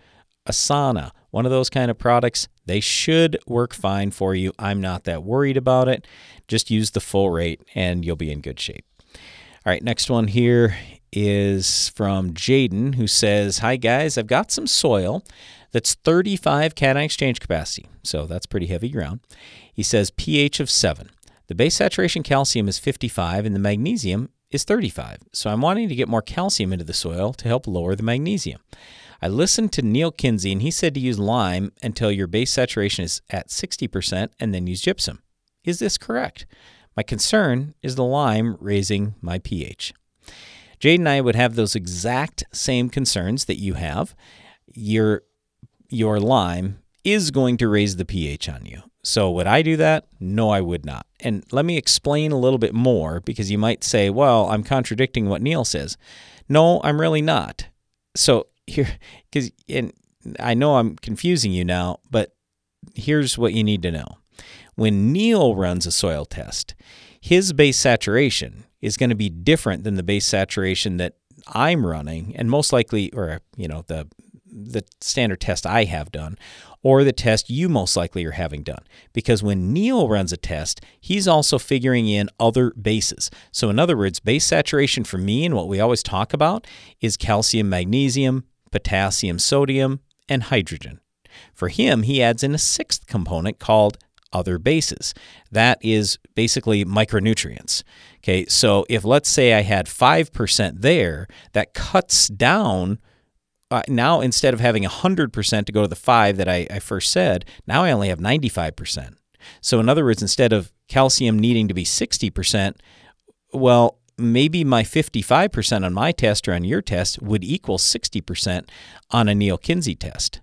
Asana, one of those kind of products, they should work fine for you. I'm not that worried about it. Just use the full rate and you'll be in good shape. All right, next one here is from Jaden who says, Hi guys, I've got some soil that's 35 cation exchange capacity. So that's pretty heavy ground. He says pH of 7. The base saturation calcium is 55 and the magnesium is 35. So I'm wanting to get more calcium into the soil to help lower the magnesium. I listened to Neal Kinsey and he said to use lime until your base saturation is at 60% and then use gypsum. Is this correct? My concern is the lime raising my pH. Jade and I would have those exact same concerns that you have. Your your lime is going to raise the pH on you. So would I do that? No, I would not. And let me explain a little bit more because you might say, well, I'm contradicting what Neal says. No, I'm really not. So here, because and I know I'm confusing you now, but here's what you need to know. When Neal runs a soil test, his base saturation is going to be different than the base saturation that I'm running, and most likely, or you know, the the standard test I have done, or the test you most likely are having done. Because when Neal runs a test, he's also figuring in other bases. So, in other words, base saturation for me and what we always talk about is calcium, magnesium, potassium, sodium, and hydrogen. For him, he adds in a sixth component called other bases. That is basically micronutrients. Okay, so if let's say I had 5% there, that cuts down. Uh, now, instead of having 100% to go to the 5 that I, I first said, now I only have 95%. So, in other words, instead of calcium needing to be 60%, well, maybe my 55% on my test or on your test would equal 60% on a Neal Kinsey test.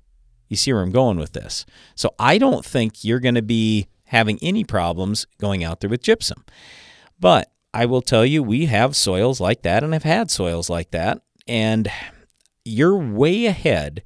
You see where I'm going with this. So I don't think you're going to be having any problems going out there with gypsum. But I will tell you, we have soils like that, and I've had soils like that. And you're way ahead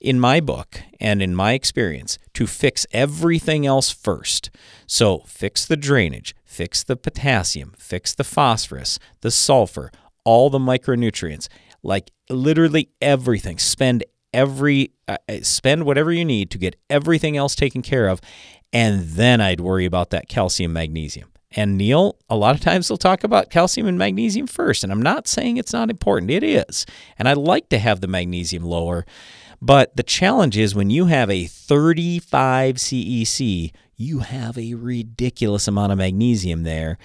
in my book and in my experience to fix everything else first. So, fix the drainage, fix the potassium, fix the phosphorus, the sulfur, all the micronutrients, like literally everything. Spend every uh, uh, spend whatever you need to get everything else taken care of and then I'd worry about that calcium magnesium. And Neal, a lot of times they'll talk about calcium and magnesium first, and I'm not saying it's not important. It is. And I like to have the magnesium lower. But the challenge is when you have a 35 CEC, you have a ridiculous amount of magnesium there,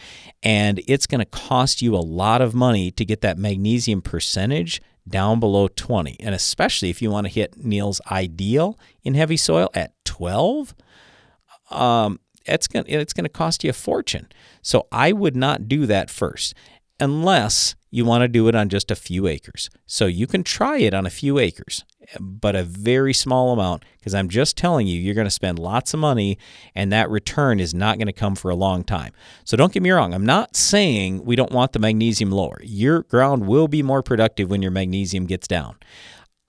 and it's going to cost you a lot of money to get that magnesium percentage down below 20. And especially if you want to hit Neal's ideal in heavy soil at 12, um, it's going it's going to cost you a fortune. So I would not do that first unless you want to do it on just a few acres. So you can try it on a few acres, but a very small amount because I'm just telling you, you're going to spend lots of money and that return is not going to come for a long time. So don't get me wrong. I'm not saying we don't want the magnesium lower. Your ground will be more productive when your magnesium gets down.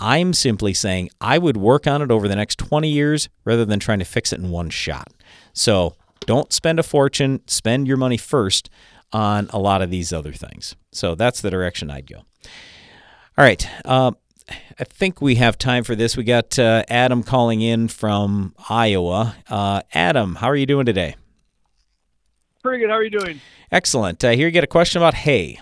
I'm simply saying I would work on it over the next 20 years rather than trying to fix it in one shot. So don't spend a fortune, spend your money first on a lot of these other things. So that's the direction I'd go. All right. Uh, I think we have time for this. We got uh, Adam calling in from Iowa. Uh, Adam, how are you doing today? Pretty good. How are you doing? Excellent. I hear you get a question about hay.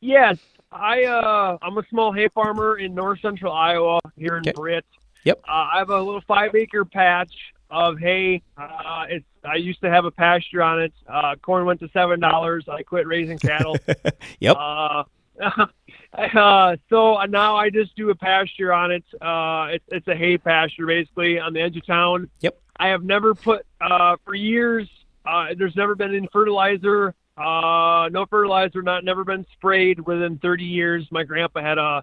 Yes, I uh, I'm a small hay farmer in north central Iowa here in okay. Britt. Yep. Uh, I have a little five acre patch of hay. Uh, it's I used to have a pasture on it. Uh, corn went to seven dollars. I quit raising cattle. yep. Uh, uh, so now I just do a pasture on it. Uh, it's it's a hay pasture basically on the edge of town. Yep. I have never put uh, for years. Uh, there's never been any fertilizer. Uh, no fertilizer. Not never been sprayed within 30 years. My grandpa had a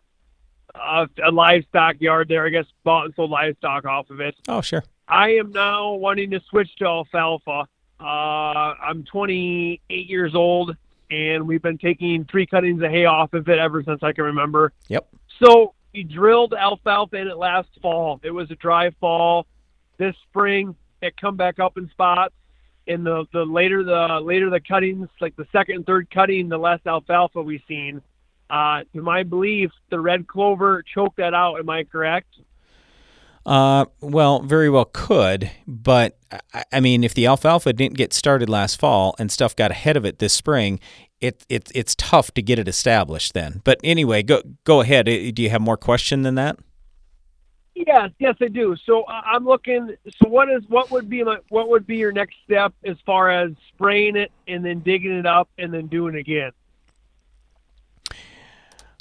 a, a livestock yard there. I guess bought and sold livestock off of it. Oh, sure. I am now wanting to switch to alfalfa. Uh, I'm 28 years old, and we've been taking three cuttings of hay off of it ever since I can remember. Yep. So we drilled alfalfa in it last fall. It was a dry fall. This spring, it come back up in spots. And the, the later the later the cuttings, like the second and third cutting, the less alfalfa we've seen. Uh, to my belief, the red clover choked that out. Am I correct? Uh, well, very well could, but I mean, if the alfalfa didn't get started last fall and stuff got ahead of it this spring, it, it it's tough to get it established then. But anyway, go go ahead. Uh, do you have more question than that? Yes, yes, I do. So uh, I'm looking. So what is what would be my what would be your next step as far as spraying it and then digging it up and then doing it again?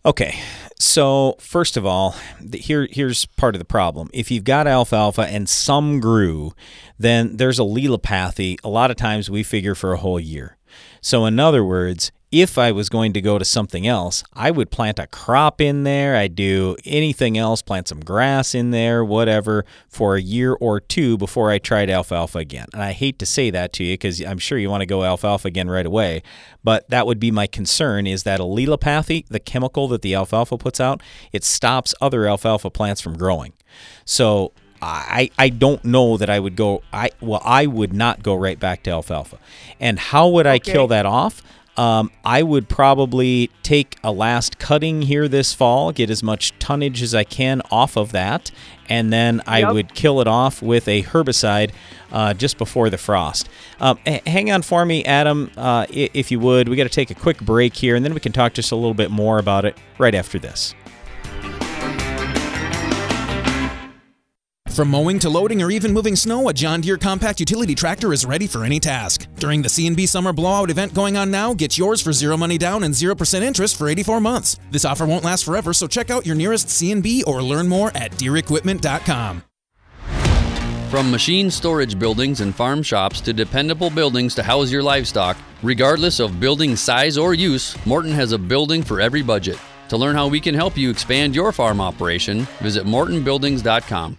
Okay, so first of all, here here's part of the problem. If you've got alfalfa and some grew, then there's a allelopathy. A lot of times we figure for a whole year. So in other words, if I was going to go to something else, I would plant a crop in there. I'd do anything else, plant some grass in there, whatever, for a year or two before I tried alfalfa again. And I hate to say that to you because I'm sure you want to go alfalfa again right away, but that would be my concern is that allelopathy, the chemical that the alfalfa puts out, it stops other alfalfa plants from growing. So I, I don't know that I would go I well I would not go right back to alfalfa. And how would I Okay. kill that off? Um, I would probably take a last cutting here this fall, get as much tonnage as I can off of that, and then I Yep. would kill it off with a herbicide uh, just before the frost. Um, h- hang on for me, Adam, uh, if you would. We got to take a quick break here, and then we can talk just a little bit more about it right after this. From mowing to loading or even moving snow, a John Deere compact utility tractor is ready for any task. During the C&B Summer Blowout event going on now, get yours for zero money down and 0% interest for 84 months. This offer won't last forever, so check out your nearest C&B or learn more at DeereEquipment.com. From machine storage buildings and farm shops to dependable buildings to house your livestock, regardless of building size or use, Morton has a building for every budget. To learn how we can help you expand your farm operation, visit mortonbuildings.com.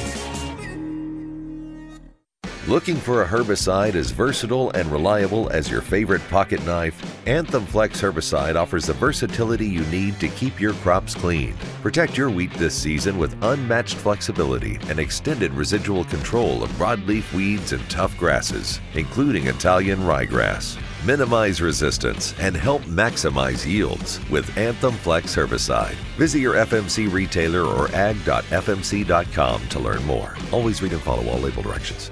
Looking for a herbicide as versatile and reliable as your favorite pocket knife? Anthem Flex herbicide offers the versatility you need to keep your crops clean. Protect your wheat this season with unmatched flexibility and extended residual control of broadleaf weeds and tough grasses, including Italian ryegrass. Minimize resistance and help maximize yields with Anthem Flex herbicide. Visit your FMC retailer or ag.fmc.com to learn more. Always read and follow all label directions.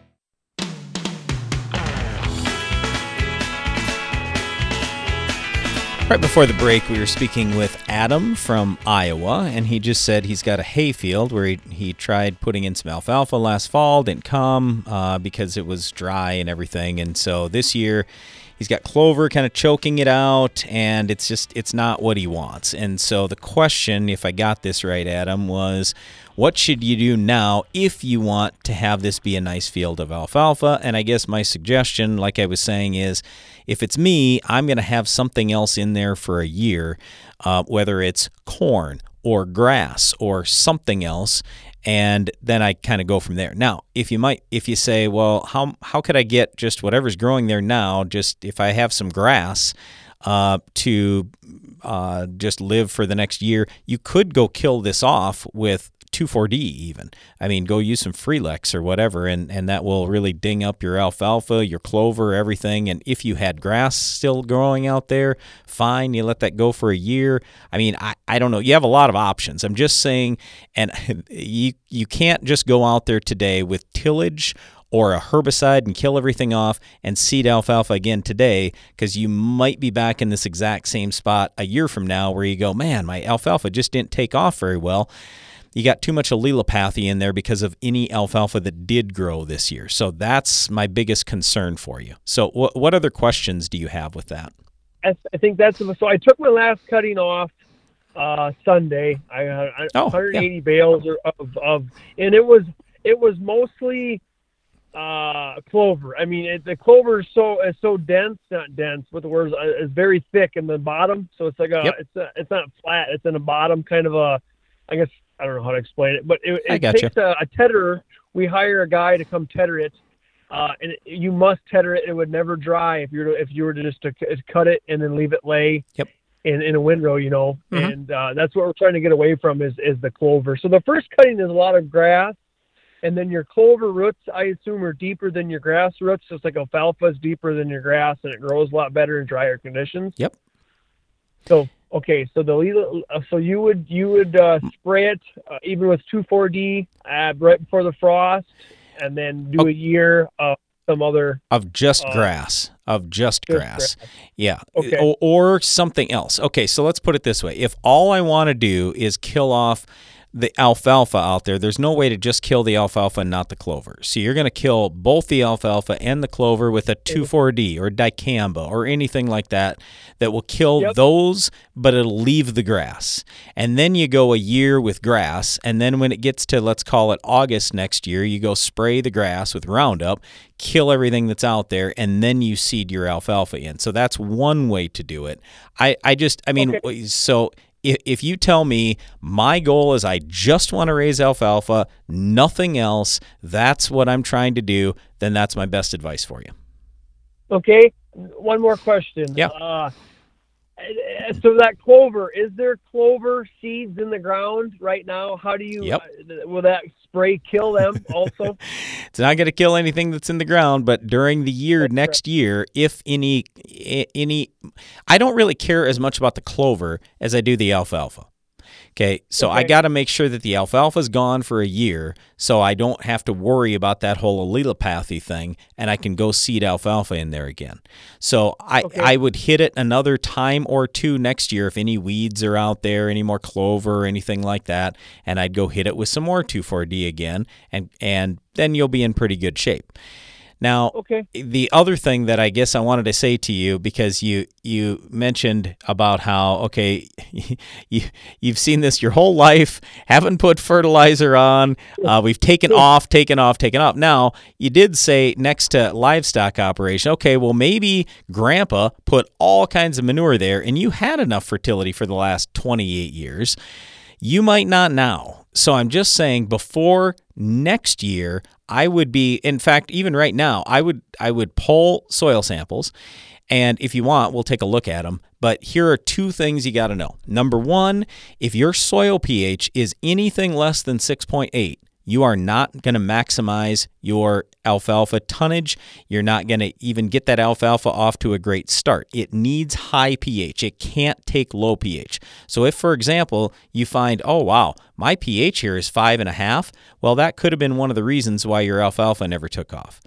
Right before the break, we were speaking with Adam from Iowa, and he just said he's got a hay field where he, he tried putting in some alfalfa last fall, didn't come uh, because it was dry and everything. And so this year, he's got clover kind of choking it out, and it's just, it's not what he wants. And so the question, if I got this right, Adam, was what should you do now if you want to have this be a nice field of alfalfa? And I guess my suggestion, like I was saying, is if it's me, I'm going to have something else in there for a year, uh, whether it's corn or grass or something else, and then I kind of go from there. Now, if you might, if you say, well, how how could I get just whatever's growing there now? Just if I have some grass uh, to uh, just live for the next year, you could go kill this off with 2,4-D even. I mean, go use some Freelexx or whatever, and, and that will really ding up your alfalfa, your clover, everything. And if you had grass still growing out there, fine, you let that go for a year. I mean, I, I don't know. You have a lot of options. I'm just saying, and you you can't just go out there today with tillage or a herbicide and kill everything off and seed alfalfa again today because you might be back in this exact same spot a year from now where you go, man, my alfalfa just didn't take off very well. You got too much allelopathy in there because of any alfalfa that did grow this year. So that's my biggest concern for you. So, what, what other questions do you have with that? I, I think that's so. I took my last cutting off uh, Sunday. I had Oh, 180 bales of, of, and it was it was mostly uh, clover. I mean, it, the clover is so is so dense, not dense, but the words uh, is very thick in the bottom. So it's like a Yep. it's a, it's not flat. It's in the bottom, kind of a. I guess I don't know how to explain it, but it, it takes a, a tedderer. We hire a guy to come tedder it. Uh, and it- you must tedder it. It would never dry if you were to, if you were to just to cut it and then leave it lay Yep. in, in a windrow, you know. Mhm. And uh, that's what we're trying to get away from is is the clover. So the first cutting is a lot of grass, and then your clover roots, I assume, are deeper than your grass roots. Just like alfalfa is deeper than your grass, and it grows a lot better in drier conditions. Yep. So okay, so the uh, so you would you would uh, spray it uh, even with two four D uh, right before the frost, and then do a year of some other of just uh, grass of just, just grass. grass. yeah Okay. O- or, something else okay so let's put it this way if all i want to do is kill off the alfalfa out there there's no way to just kill the alfalfa and not the clover. So you're going to kill both the alfalfa and the clover with a 2,4-d or dicamba or anything like that that will kill Yep. those but it'll leave the grass. And then you go a year with grass and then when it gets to let's call it august next year you go spray the grass with roundup kill everything that's out there and then you seed your alfalfa in. So that's one way to do it. I, I just i mean so if, if you tell me my goal is i just want to raise alfalfa nothing else that's what i'm trying to do then that's my best advice for you Okay, one more question. Yeah. Uh, so that clover, is there clover seeds in the ground right now? How do you? Yep. Uh, will that spray kill them also? It's not going to kill anything that's in the ground, but during the year next year, if any any I don't really care as much about the clover as I do the alfalfa. Okay, so I got to make sure that the alfalfa's gone for a year, so I don't have to worry about that whole allelopathy thing, and I can go seed alfalfa in there again. So I Okay. I would hit it another time or two next year if any weeds are out there, any more clover or anything like that, and I'd go hit it with some more 2,4-D again, and and then you'll be in pretty good shape. Now, Okay. the other thing that I guess I wanted to say to you because you you mentioned about how okay you you've seen this your whole life, haven't put fertilizer on, uh, we've taken off, taken off, taken off. Now you did say next to livestock operation, okay, well maybe Grandpa put all kinds of manure there, and you had enough fertility for the last twenty eight years. You might not now. So I'm just saying before next year, I would be in fact even right now, I would I would pull soil samples and if you want, we'll take a look at them. But here are two things you got to know. Number 1, if your soil pH is anything less than 6.8, you are not going to maximize your alfalfa tonnage. You're not going to even get that alfalfa off to a great start. It needs high pH. It can't take low pH. So, if, for example, you find, oh, wow, my pH here is five and a half, well, that could have been one of the reasons why your alfalfa never took off.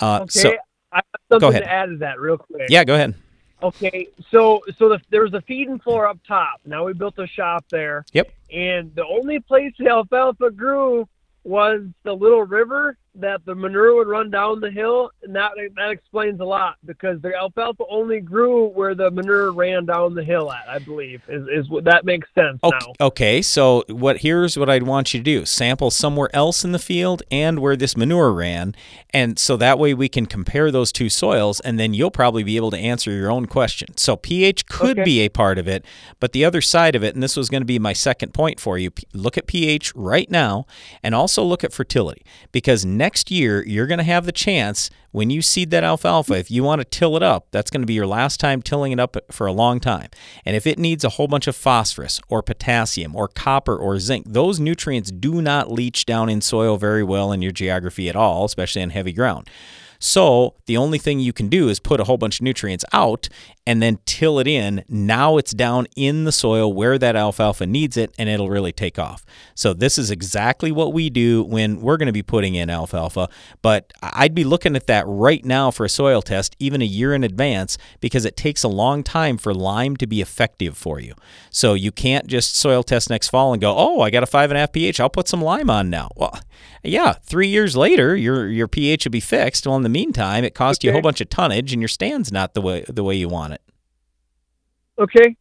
Uh, Okay, so, I have something go ahead. to add to that real quick. Yeah, go ahead. Okay, so so the, there was a feeding floor up top. Now we built a shop there. Yep. And the only place the alfalfa grew was the little river that the manure would run down the hill, and that that explains a lot because the alfalfa only grew where the manure ran down the hill at. I believe is is what that makes sense Okay, now. okay, so what here's what I'd want you to do. Sample somewhere else in the field and where this manure ran, and so that way we can compare those two soils and then you'll probably be able to answer your own question. So pH could Okay. be a part of it, but the other side of it and this was going to be my second point for you, look at pH right now and also look at fertility because next year you're going to have the chance when you seed that alfalfa, if you want to till it up, that's going to be your last time tilling it up for a long time. And if it needs a whole bunch of phosphorus or potassium or copper or zinc, those nutrients do not leach down in soil very well in your geography at all, especially in heavy ground. So the only thing you can do is put a whole bunch of nutrients out and then till it in. Now it's down in the soil where that alfalfa needs it and it'll really take off. So this is exactly what we do when we're going to be putting in alfalfa. But I'd be looking at that right now for a soil test, even a year in advance, because it takes a long time for lime to be effective for you. So you can't just soil test next fall and go, oh, I got a five and a half pH. I'll put some lime on now. Well, yeah, three years later, your your pH will be fixed. Well, in the meantime, it cost okay. you a whole bunch of tonnage, and your stand's not the way the way you want it. Okay,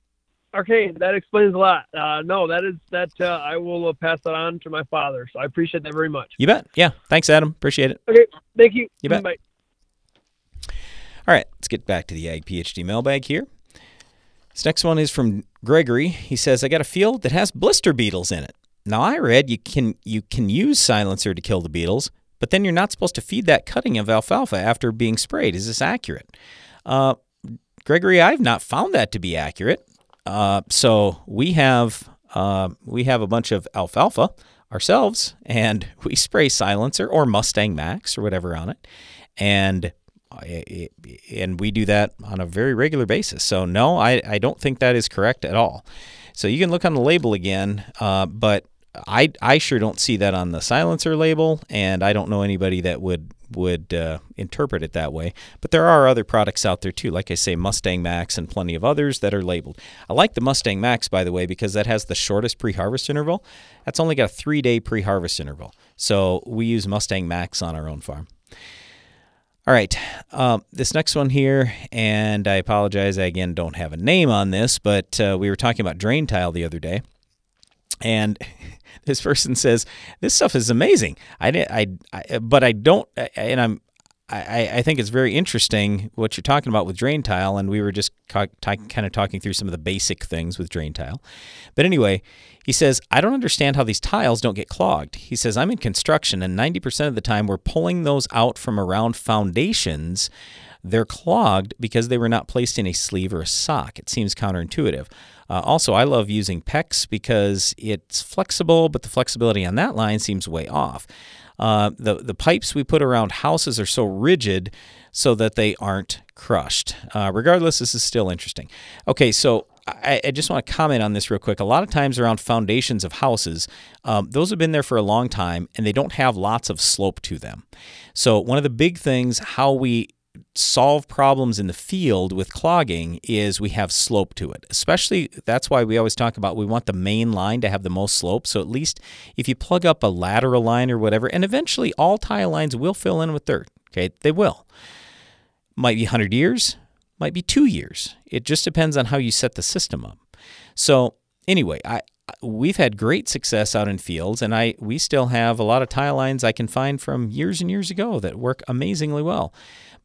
okay, that explains a lot. Uh, no, that is that. Uh, I will uh, pass that on to my father. So I appreciate that very much. You bet. Yeah, thanks, Adam. Appreciate it. Okay, thank you. You bet. Bye. All right, let's get back to the Ag PhD mailbag here. This next one is from Gregory. He says, "I got a field that has blister beetles in it. Now I read you can you can use silencer to kill the beetles, but then you're not supposed to feed that cutting of alfalfa after being sprayed. Is this accurate? Uh, Gregory, I've not found that to be accurate. Uh, so we have uh, we have a bunch of alfalfa ourselves, and we spray silencer or Mustang Max or whatever on it, and and we do that on a very regular basis. So no, I, I don't think that is correct at all. So you can look on the label again, uh, but I I sure don't see that on the silencer label, and I don't know anybody that would would uh, interpret it that way. But there are other products out there too, like I say, Mustang Max and plenty of others that are labeled. I like the Mustang Max, by the way, because that has the shortest pre-harvest interval. That's only got a three-day pre-harvest interval, so we use Mustang Max on our own farm. All right, um, this next one here, and I apologize, I again don't have a name on this, but uh, we were talking about drain tile the other day, and this person says this stuff is amazing. I, I, I but I don't, and I'm I, I think it's very interesting what you're talking about with drain tile, and we were just kind of talking through some of the basic things with drain tile. But anyway, he says, I don't understand how these tiles don't get clogged. He says, I'm in construction, and 90% of the time we're pulling those out from around foundations. They're clogged because they were not placed in a sleeve or a sock. It seems counterintuitive. Uh, also, I love using PEX because it's flexible, but the flexibility on that line seems way off. Uh, the the pipes we put around houses are so rigid so that they aren't crushed. Uh, regardless, this is still interesting. Okay, so I, I, just want to comment on this real quick. A lot of times around foundations of houses, um, those have been there for a long time and they don't have lots of slope to them. So, one of the big things how we solve problems in the field with clogging is we have slope to it. Especially that's why we always talk about we want the main line to have the most slope. So at least if you plug up a lateral line or whatever, and eventually all tile lines will fill in with dirt. Okay, they will. Might be 100 years, might be two years. It just depends on how you set the system up. So anyway, I we've had great success out in fields, and I we still have a lot of tile lines I can find from years and years ago that work amazingly well.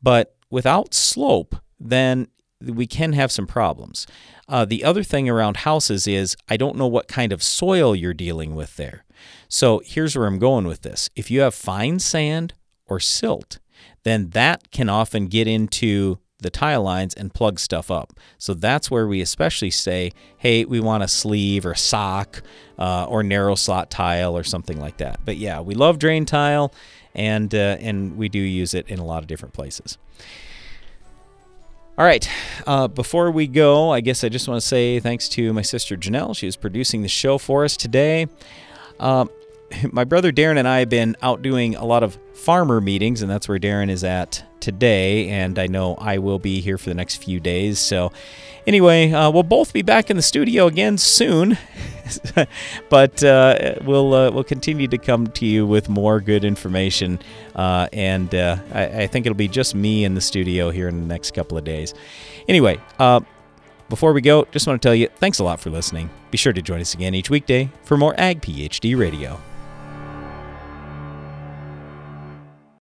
But without slope, then we can have some problems. Uh, the other thing around houses is I don't know what kind of soil you're dealing with there. So here's where I'm going with this. If you have fine sand or silt, then that can often get into the tile lines and plug stuff up. So that's where we especially say, hey, we want a sleeve or sock uh, or narrow slot tile or something like that. But yeah, we love drain tile and uh, and we do use it in a lot of different places. All right. Uh, before we go, I guess I just want to say thanks to my sister Janelle. She is producing the show for us today. Uh, my brother Darren and I have been out doing a lot of farmer meetings, and that's where Darren is at today. And I know I will be here for the next few days. So, anyway, uh, we'll both be back in the studio again soon. but uh, we'll uh, we'll continue to come to you with more good information, uh, and uh, I, I, think it'll be just me in the studio here in the next couple of days. Anyway, uh, before we go, just want to tell you thanks a lot for listening. Be sure to join us again each weekday for more Ag PhD Radio.